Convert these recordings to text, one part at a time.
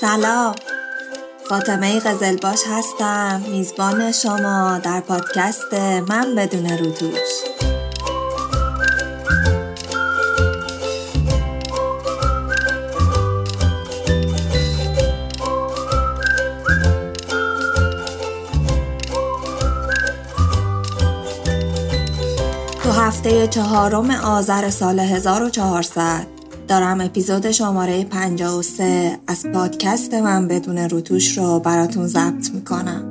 سلام. فاطمه قزلباش هستم. میزبان شما در پادکست من بدون روتوش هفته چهارم آذر سال 1400 دارم اپیزود شماره 53 از پادکست من بدون روتوش رو براتون ضبط می‌کنم.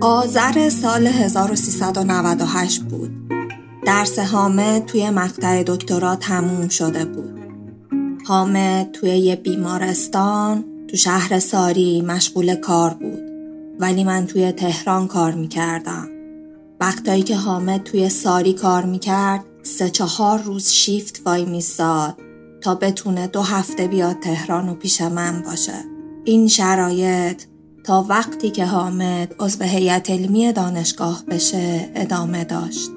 آذر سال 1398 بود. درس حامد توی مقطع دکترا تموم شده بود. حامد توی یه بیمارستان تو شهر ساری مشغول کار بود. ولی من توی تهران کار می‌کردم. وقتایی که حامد توی ساری کار می‌کرد سه چهار روز شیفت وای میساد تا بتونه دو هفته بیاد تهران و پیش من باشه. این شرایط تا وقتی که حامد عضو هیئت علمی دانشگاه بشه ادامه داشت.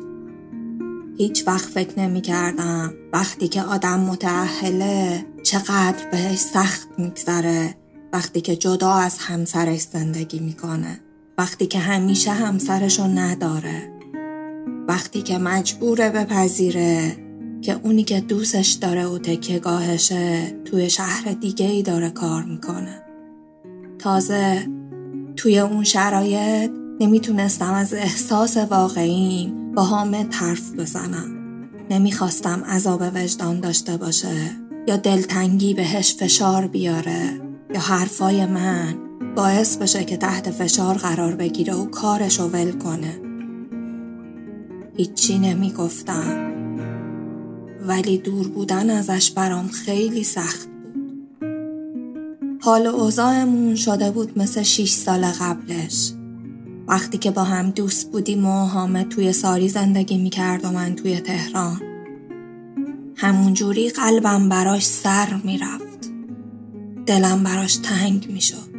هیچ وقت فکر نمی کردم وقتی که آدم متعهله چقدر بهش سخت میگذره. وقتی که جدا از همسرش زندگی می‌کنه. وقتی که همیشه همسرشو نداره. وقتی که مجبوره بپذیره که اونی که دوستش داره و تکیگاهشه توی شهر دیگه ای داره کار می‌کنه. تازه توی اون شرایط نمی‌تونستم از احساس واقعیم با حامد حرف بزنم. نمی‌خواستم عذاب وجدان داشته باشه یا دلتنگی بهش فشار بیاره یا حرفای من باعث بشه که تحت فشار قرار بگیره و کارشو ول کنه. هیچی نمی‌گفتم. ولی دور بودن ازش برام خیلی سخت بود. حال اوضاعمون شده بود مثل 6 سال قبلش. وقتی که با هم دوست بودیم و حامد توی ساری زندگی می‌کرد و من توی تهران. همونجوری قلبم براش سر می‌رفت. دلم براش تنگ می‌شد.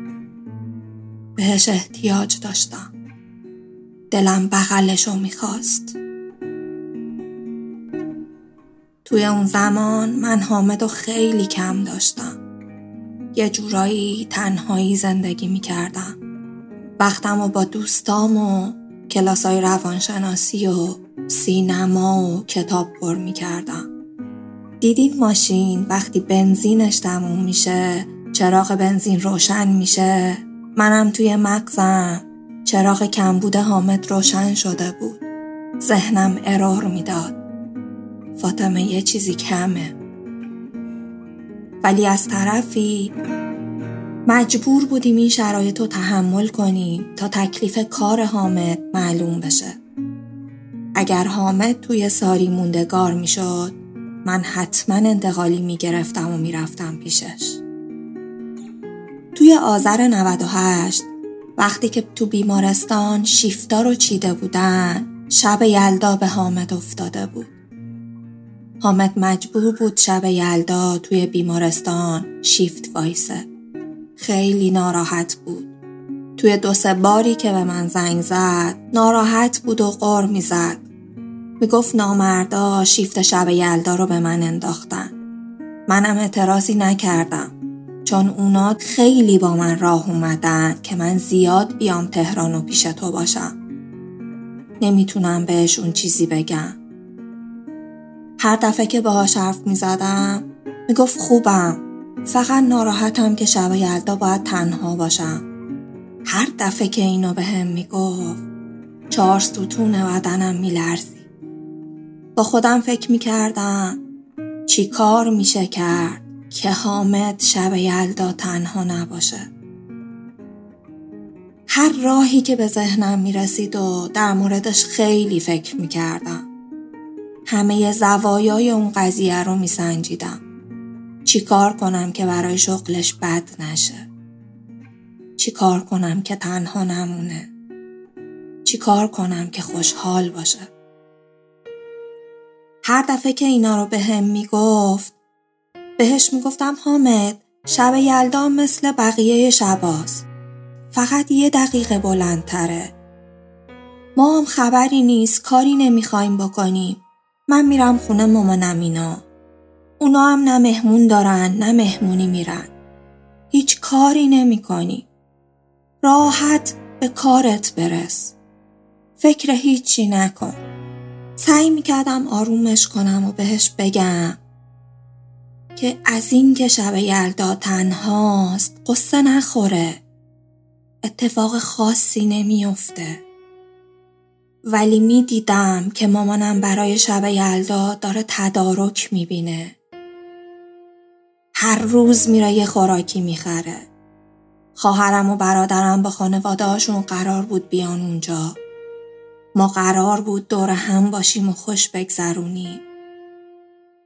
بهش احتیاج داشتم. دلم بغلشو می‌خواست. توی اون زمان من حامد خیلی کم داشتم. یه جورایی تنهایی زندگی می‌کردم. وقتم و با دوستام و کلاسای روانشناسی و سینما و کتاب پر می کردم. دیدین ماشین وقتی بنزینش تموم میشه چراغ بنزین روشن میشه. منم توی مغزم چراغ کمبود حامد روشن شده بود. ذهنم ارور می‌داد. فاطمه یه چیزی کمه. ولی از طرفی مجبور بودیم این شرایط رو تحمل کنیم تا تکلیف کار حامد معلوم بشه. اگر حامد توی ساری موندگار می‌شد من حتما انتقالی می‌گرفتم و می‌رفتم پیشش. توی آذر 98 وقتی که تو بیمارستان شیفتا رو چیده بودن شب یلدا به حامد افتاده بود. حامد مجبور بود شب یلدا توی بیمارستان شیفت وایسه. خیلی ناراحت بود. توی دو سه باری که به من زنگ زد ناراحت بود و قار می‌زد. می‌گفت نامردا شیفت شب یلدا رو به من انداختن. منم اعتراضی نکردم چون اونا خیلی با من راه اومدن که من زیاد بیام تهران و پیش تو باشم. نمی‌تونم بهشون چیزی بگم. هر دفعه که باهاش حرف می‌زدم می‌گفت خوبم فقط ناراحتم که شب یلدا باید تنها باشم. هر دفعه که اینو به هم می‌گفت چهار ستون بدنم میلرزی با خودم فکر می‌کردم چی کار میشه کرد که حامد شب یلدا تنها نباشه. هر راهی که به ذهنم می‌رسید و در موردش خیلی فکر می‌کردم. همه زوایای اون قضیه رو میسنجیدم. چی کار کنم که برای شغلش بد نشه؟ چی کار کنم که تنها نمونه؟ چی کار کنم که خوشحال باشه؟ هر دفعه که اینا رو به هم می‌گفت بهش می‌گفتم حامد شب یلدا مثل بقیه شباست. فقط یه دقیقه بلندتره. ما هم خبری نیست کاری نمی‌خوایم بکنیم. من میرم خونه مامانم اینا. اونا هم نه مهمون دارن نه مهمونی میرن. هیچ کاری نمی راحت به کارت برس. فکر هیچی نکن. سعی می‌کردم آرومش کنم و بهش بگم که از این که شب یلدا تنهاست قصه نخوره. اتفاق خاصی نمیافته. ولی می‌دیدم که مامانم برای شب یلدا داره تدارک می‌بینه. هر روز میره یه خوراکی می‌خره. خواهرم و برادرم با خانواده هاشون قرار بود بیان اونجا. ما قرار بود دور هم باشیم و خوش بگذرونیم.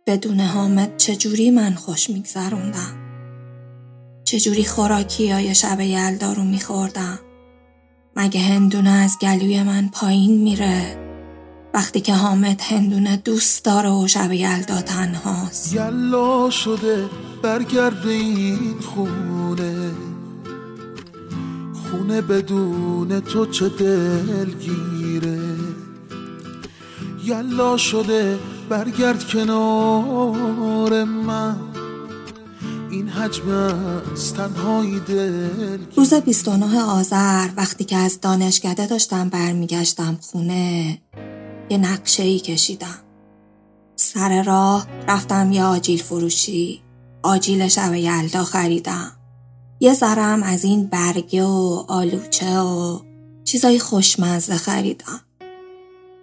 بدون حامد چجوری من خوش میگذروندم؟ چجوری خوراکی های شب یلدا رو میخوردم؟ مگه هندونه از گلوی من پایین میره؟ وقتی که حامد هندونه دوست داره و شب یلدا تنهاست. یلا شده برگرد این خونه. خونه بدون تو چه دلگیره یلا شده برگرد کنار من. این حجم از تنهایی دل روز 29 آذر وقتی که از دانشکده داشتم برمیگشتم خونه یه نقشه ای کشیدم سر راه رفتم یه آجیل فروشی آجیل شب یلدا خریدم یه ذرم از این برگه و آلوچه و چیزای خوشمزه خریدم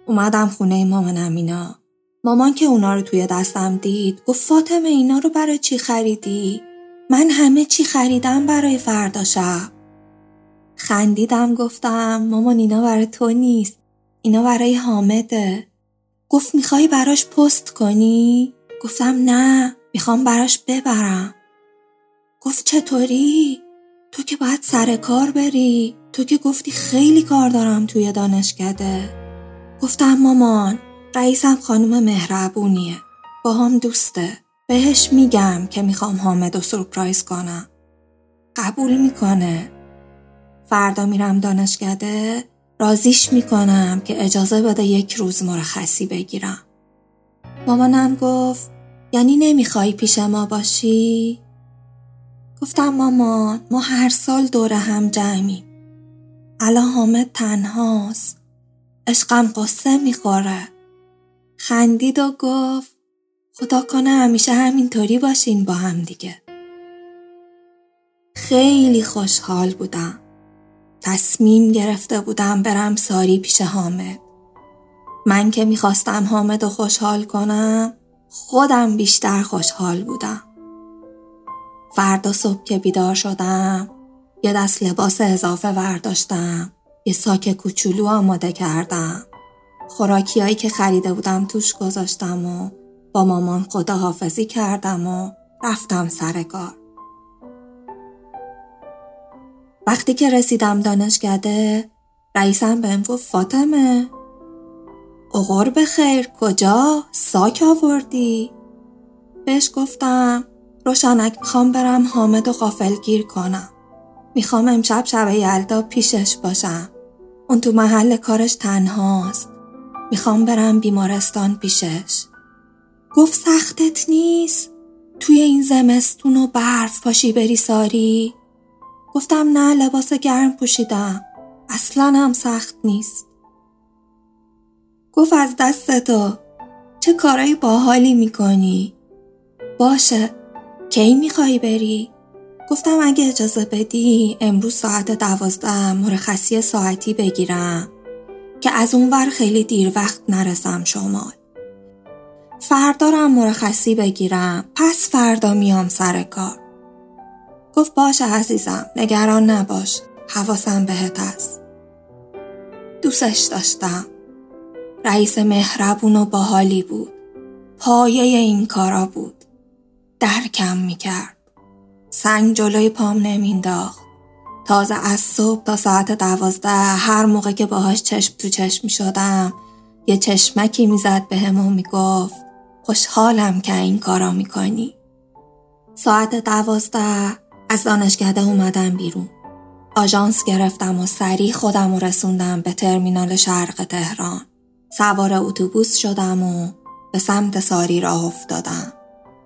اومدم خونه مامانم اینا مامان که اونا رو توی دستم دید گفت فاطمه اینا رو برای چی خریدی؟ من همه چی خریدم برای فردا شب. خندیدم گفتم مامان اینا برای تو نیست. اینا برای حامده. گفت می‌خوای براش پست کنی؟ گفتم نه می‌خوام براش ببرم. گفت چطوری؟ تو که باید سر کار بری. تو که گفتی خیلی کار دارم توی دانشکده. گفتم مامان رئیسم خانم مهربونیه. هم دوسته. بهش میگم که می‌خوام حامد و سورپرایز کنم. قبول می‌کنه. فردا میرم دانشکده رازیش می‌کنم که اجازه بده یک روز مرخصی بگیرم. مامانم گفت یعنی نمی‌خوای پیش ما باشی؟ گفتم مامان ما هر سال دور هم جمعیم. الان حامد تنهاست. عشقم قصه می‌خوره. خندید و گفت خدا کنه همیشه همینطوری باشین با هم دیگه. خیلی خوشحال بودم. تصمیم گرفته بودم برم ساری پیش حامد. من که می‌خواستم حامد رو خوشحال کنم خودم بیشتر خوشحال بودم. فردا صبح که بیدار شدم یه دست لباس اضافه ورداشتم یه ساک کوچولو آماده کردم خوراکیایی که خریده بودم توش گذاشتم و با مامان خداحافظی کردم و رفتم سر کار. وقتی که رسیدم دانشکده رئیسم بهم گفت فاطمه اغور به خیر کجا؟ ساک آوردی؟ بهش گفتم روشنک می‌خوام برم حامد و غافل گیر کنم. می‌خوام امشب شب یلدا پیشش باشم. اون تو محل کارش تنهاست. می‌خوام برم بیمارستان پیشش. گفت سختت نیست؟ توی این زمستون و برف پاشی بری ساری گفتم نه لباس گرم پوشیدم. اصلا هم سخت نیست. گفت از دست تو چه کارایی باحالی می‌کنی؟ باشه کی می‌خوای بری؟ گفتم اگه اجازه بدی امروز ساعت دوازده مرخصی ساعتی بگیرم که از اونور خیلی دیر وقت نرسم شمال. فردا هم مرخصی بگیرم. پس فردا میام سر کار. گفت باشه عزیزم نگران نباش حواسم بهت است. دوستش داشتم. رئیس مهربون و باحالی بود. پایه این کارا بود. درکم می‌کرد. سنگ جلوی پام نمینداخت. تازه از صبح تا ساعت دوازده هر موقع که باهاش چشم تو چشم شدم یه چشمکی می‌زد به هم و می‌گفت خوشحالم که این کارا می‌کنی ساعت دوازده از دانشکده اومدم بیرون. آژانس گرفتم و سریع خودم و رسوندم به ترمینال شرق تهران. سوار اتوبوس شدم و به سمت ساری راه افتادم.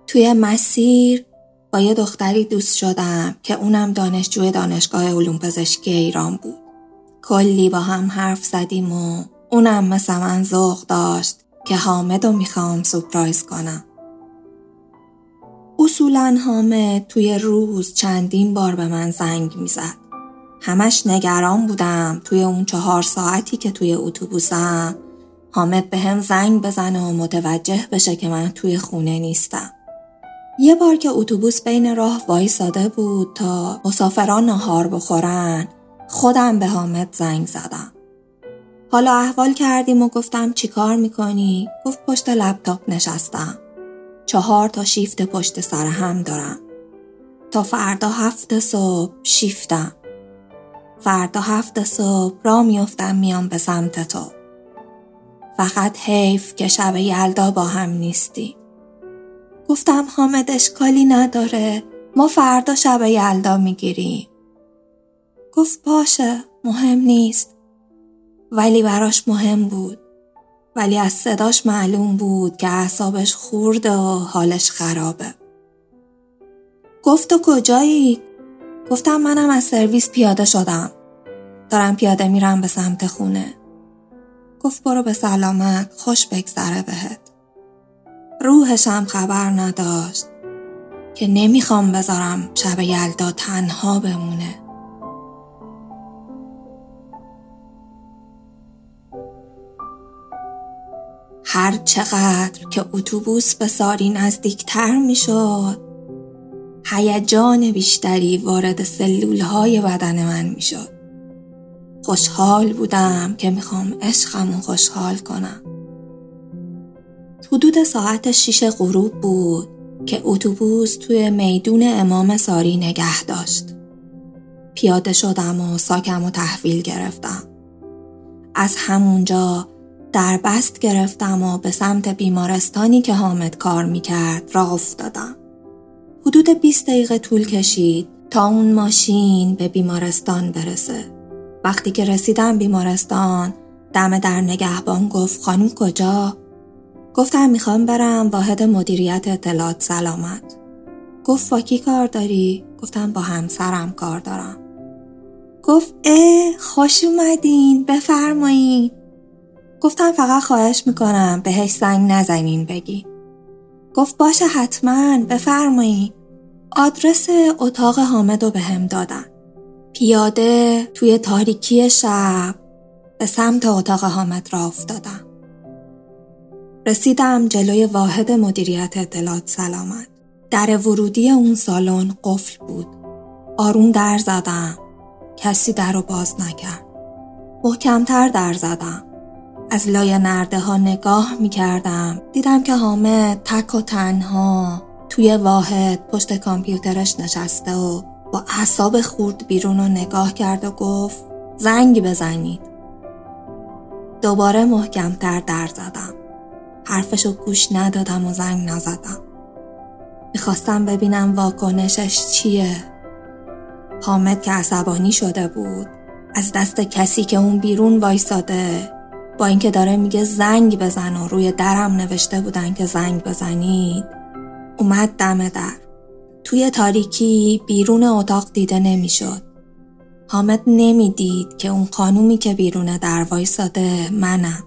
توی مسیر با یه دختری دوست شدم که اونم دانشجوی دانشگاه علوم پزشکی ایران بود. کلی با هم حرف زدیم و اونم مثل من ذوق داشت که حامد رو می‌خوام سپرایز کنم. اصولا حامد توی روز چندین بار به من زنگ می‌زد. همش نگران بودم توی اون چهار ساعتی که توی اتوبوسم حامد به هم زنگ بزنه و متوجه بشه که من توی خونه نیستم. یه بار که اتوبوس بین راه وایساده بود تا مسافران نهار بخورن خودم به حامد زنگ زدم. حالا احوال کردیم و گفتم چیکار می‌کنی؟ گفت پشت لپتاپ نشستم. چهار تا شیفت پشت سر هم دارم. تا فردا هفت صبح شیفتم. فردا هفت صبح را میفتم میام به سمت تو. فقط حیف که شب یلدا با هم نیستی. گفتم حامد اشکالی نداره. ما فردا شب یلدا می‌گیریم. گفت باشه مهم نیست. ولی براش مهم بود. ولی از صداش معلوم بود که اعصابش خورده و حالش خرابه. گفت تو کجایی؟ گفتم منم از سرویس پیاده شدم. دارم پیاده میرم به سمت خونه. گفت برو به سلامت خوش بگذره بهت. روحشم خبر نداشت که نمی‌خوام بذارم شب یلدا تنها بمونه. هر چقدر که اتوبوس به ساری نزدیکتر می‌شد هیجان بیشتری وارد سلول های بدن من می‌شد. خوشحال بودم که می‌خوام عشقمو خوشحال کنم. حدود ساعت شیش غروب بود که اتوبوس توی میدون امام ساری نگه داشت. پیاده شدم و ساکم و تحویل گرفتم. از همونجا در بست گرفتم و به سمت بیمارستانی که حامد کار می‌کرد راه افتادم. حدود 20 دقیقه طول کشید تا اون ماشین به بیمارستان برسه. وقتی که رسیدم بیمارستان دم در نگهبان گفت خانم کجا؟ گفتم می‌خوام برم واحد مدیریت اطلاعات سلامت. گفت با کی کار داری؟ گفتم با همسرم کار دارم. گفت اه خوش اومدین بفرمایین گفتم فقط خواهش می‌کنم بهش زنگ نزنین بگی. گفت باشه حتما بفرمایی. آدرس اتاق حامد رو به هم دادن. پیاده توی تاریکی شب به سمت اتاق حامد را افتادم. رسیدم جلوی واحد مدیریت اطلاعات سلامت. در ورودی اون سالن قفل بود. آروم در زدم. کسی در رو باز نکرد. محکمتر در زدم. از لای نرده ها نگاه می کردم. دیدم که حامد تک و تنها توی واحد پشت کامپیوترش نشسته و با اعصاب خورد بیرون رو نگاه کرد و گفت زنگ بزنید. دوباره محکمتر در زدم. حرفشو گوش ندادم و زنگ نزدم. می‌خواستم ببینم واکنشش چیه. حامد که عصبانی شده بود از دست کسی که اون بیرون وایساده با اینکه داره میگه زنگ بزن و روی درم نوشته بودن که زنگ بزنید اومد دم در. توی تاریکی بیرون اتاق دیده نمی‌شد. حامد نمی‌دید که اون خانومی که بیرون در وایساده منم.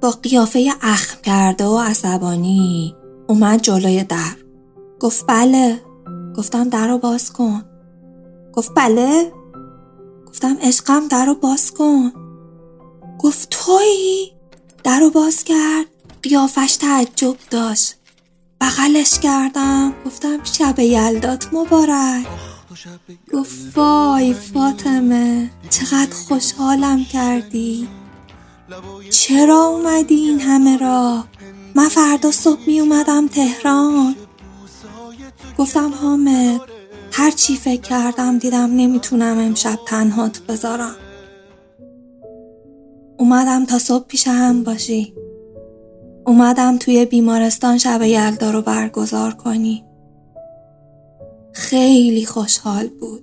با قیافه اخم کرده و عصبانی اومد جلوی در. گفت بله. گفتم در رو باز کن. گفت بله. گفتم عشقم در رو باز کن. گفت تویی؟ در رو باز کرد. قیافش تعجب داشت. بغلش کردم. گفتم شب یلدات مبارک. گفت وای فاطمه چقدر خوشحالم کردی. چرا اومدی این همه را؟ من فردا صبح می اومدم تهران. گفتم حامد هر چی فکر کردم دیدم نمی‌تونم امشب تنهات بذارم. اومدم تا صبح پیش هم باشی. اومدم توی بیمارستان شب یلدا رو برگزار کنی. خیلی خوشحال بود.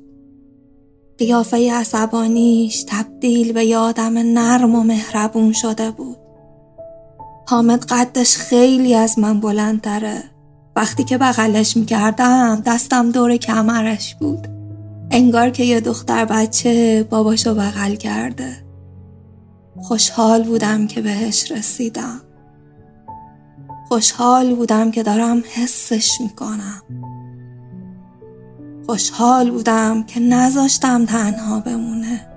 قیافه عصبانیش تبدیل به یادم نرم و مهربون شده بود. حامد قدش خیلی از من بلندتره. وقتی که بغلش می‌کردم دستم دور کمرش بود. انگار که یه دختر بچه باباشو بغل کرده. خوشحال بودم که بهش رسیدم. خوشحال بودم که دارم حسش می‌کنم. خوشحال بودم که نذاشتم تنها بمونه.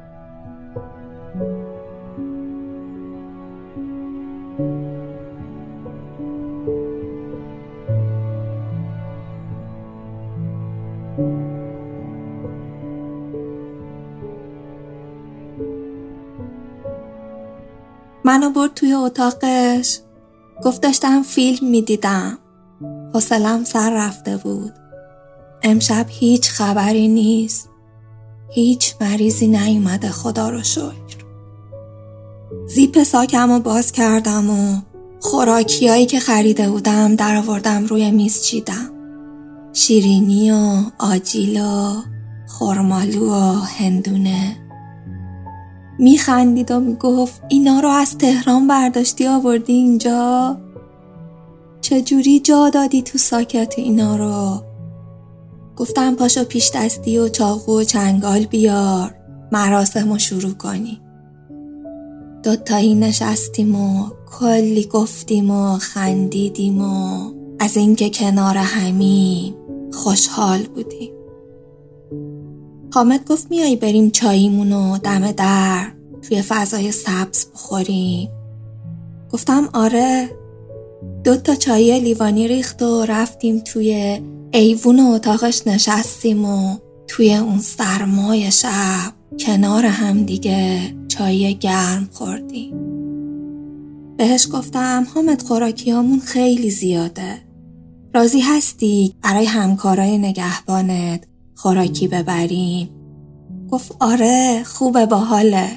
منو برد توی اتاقش. گفت داشتم فیلم می‌دیدم. حوصلم سر رفته بود. امشب هیچ خبری نیست. هیچ مریضی نیومده خدا رو شکر. زیپ ساکم رو باز کردم و خوراکیایی که خریده بودم در آوردم روی میز چیدم. شیرینی و آجیل و خرمالو و هندونه. میخندید و می‌گفت اینا رو از تهران برداشتی آوردی اینجا؟ چجوری جا دادی تو ساکت اینا رو؟ گفتم پاشو پیش دستی و چاقو و چنگال بیار مراسم رو شروع کنی. دوتایی نشستیم و کلی گفتیم و خندیدیم و از اینکه کنار همیم خوشحال بودیم. حامد گفت میایی بریم چاییمونو دم در توی فضای سبز بخوریم. گفتم آره. دو تا چای لیوانی ریخت و رفتیم توی ایوون اتاقش نشستیم و توی اون سرمای شب کنار هم دیگه چای گرم خوردیم. بهش گفتم حامد خوراکیامون خیلی زیاده. راضی هستی؟ برای همکارای نگهبانت. خوراکی ببریم. گفت آره خوبه باحاله.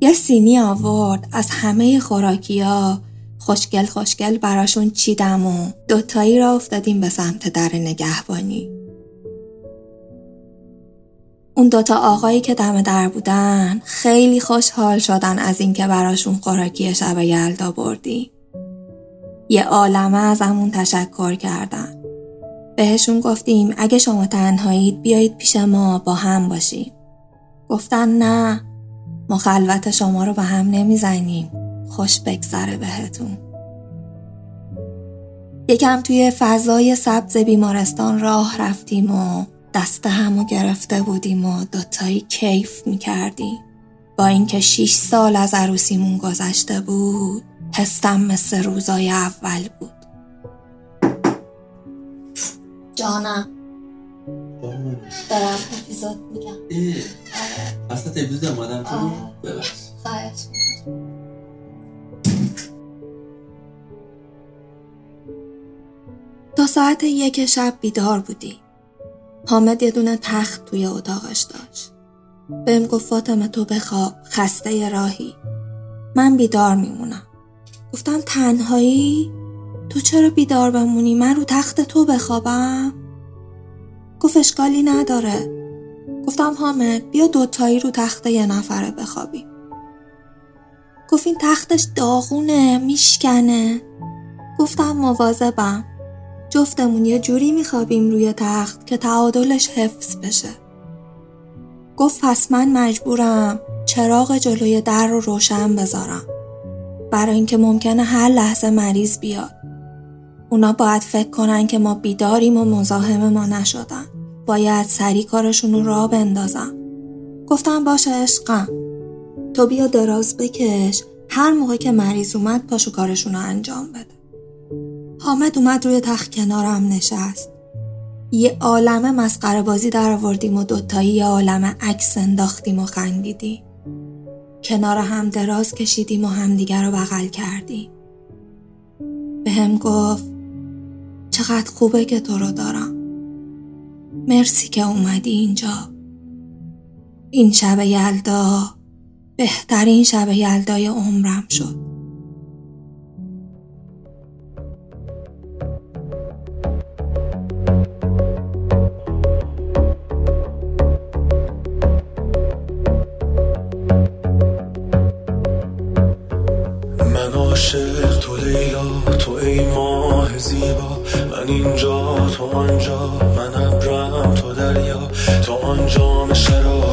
یه سینی آورد از همه خوراکیا خوشگل خوشگل براشون چیدم و دوتایی را افتادیم به سمت در نگهبانی. اون دوتا آقایی که دم در بودن خیلی خوشحال شدن از اینکه براشون خوراکی شب یلدا بردیم. یه عالمه ازمون تشکر کردن. بهشون گفتیم اگه شما تنهایید بیایید پیش ما با هم باشیم. گفتن نه ما خلوت شما رو به هم نمی‌زنیم. خوش بگذره بهتون. یکم توی فضای سبز بیمارستان راه رفتیم و دست همو گرفته بودیم و دوتایی کیف می‌کردیم. با اینکه شیش سال از عروسیمون گذشته بود حسم مثل روزای اول بود. جانم. دارم اپیزود میگم. اصلا تلویزیون اومدم تو ببخش. خواهش تا ساعت یک شب بیدار بودی. حامد یه دونه تخت توی اتاقش داشت. بهم گفت فاطمه تو بخواب خسته راهی. من بیدار میمونم. گفتم تنهایی؟ تو چرا بیدار بمونی؟ من رو تخت تو بخوابم. گفت اشکالی نداره. گفتم حامد بیا دوتایی رو تخت یه نفره بخوابی. گفت این تختش داغونه میشکنه. گفتم مواظبم. جفتمون یه جوری میخوابیم روی تخت که تعادلش حفظ بشه. گفت پس من مجبورم چراغ جلوی در رو روشن بذارم. برای اینکه ممکنه هر لحظه مریض بیاد. اونا باید فکر کنن که ما بیداریم و مزاحم ما نشدن. باید سری کارشون رو را بندازم گفتم باشه عشقم تو بیا دراز بکش. هر موقع که مریض اومد پاشو کارشون رو انجام بده. حامد اومد روی تخت کنارم نشست. یه عالمه مسخره بازی در آوردیم و دوتایی یه عالمه عکس انداختیم و خندیدیم. کنار هم دراز کشیدیم و همدیگر رو بغل کردیم. به هم گفت چقدر خوبه که تو رو دارم. مرسی که اومدی اینجا. این شب یلدا بهترین شب یلدای عمرم شد. من اینجا تو آنجا من ابرم تو دریا تو عجب با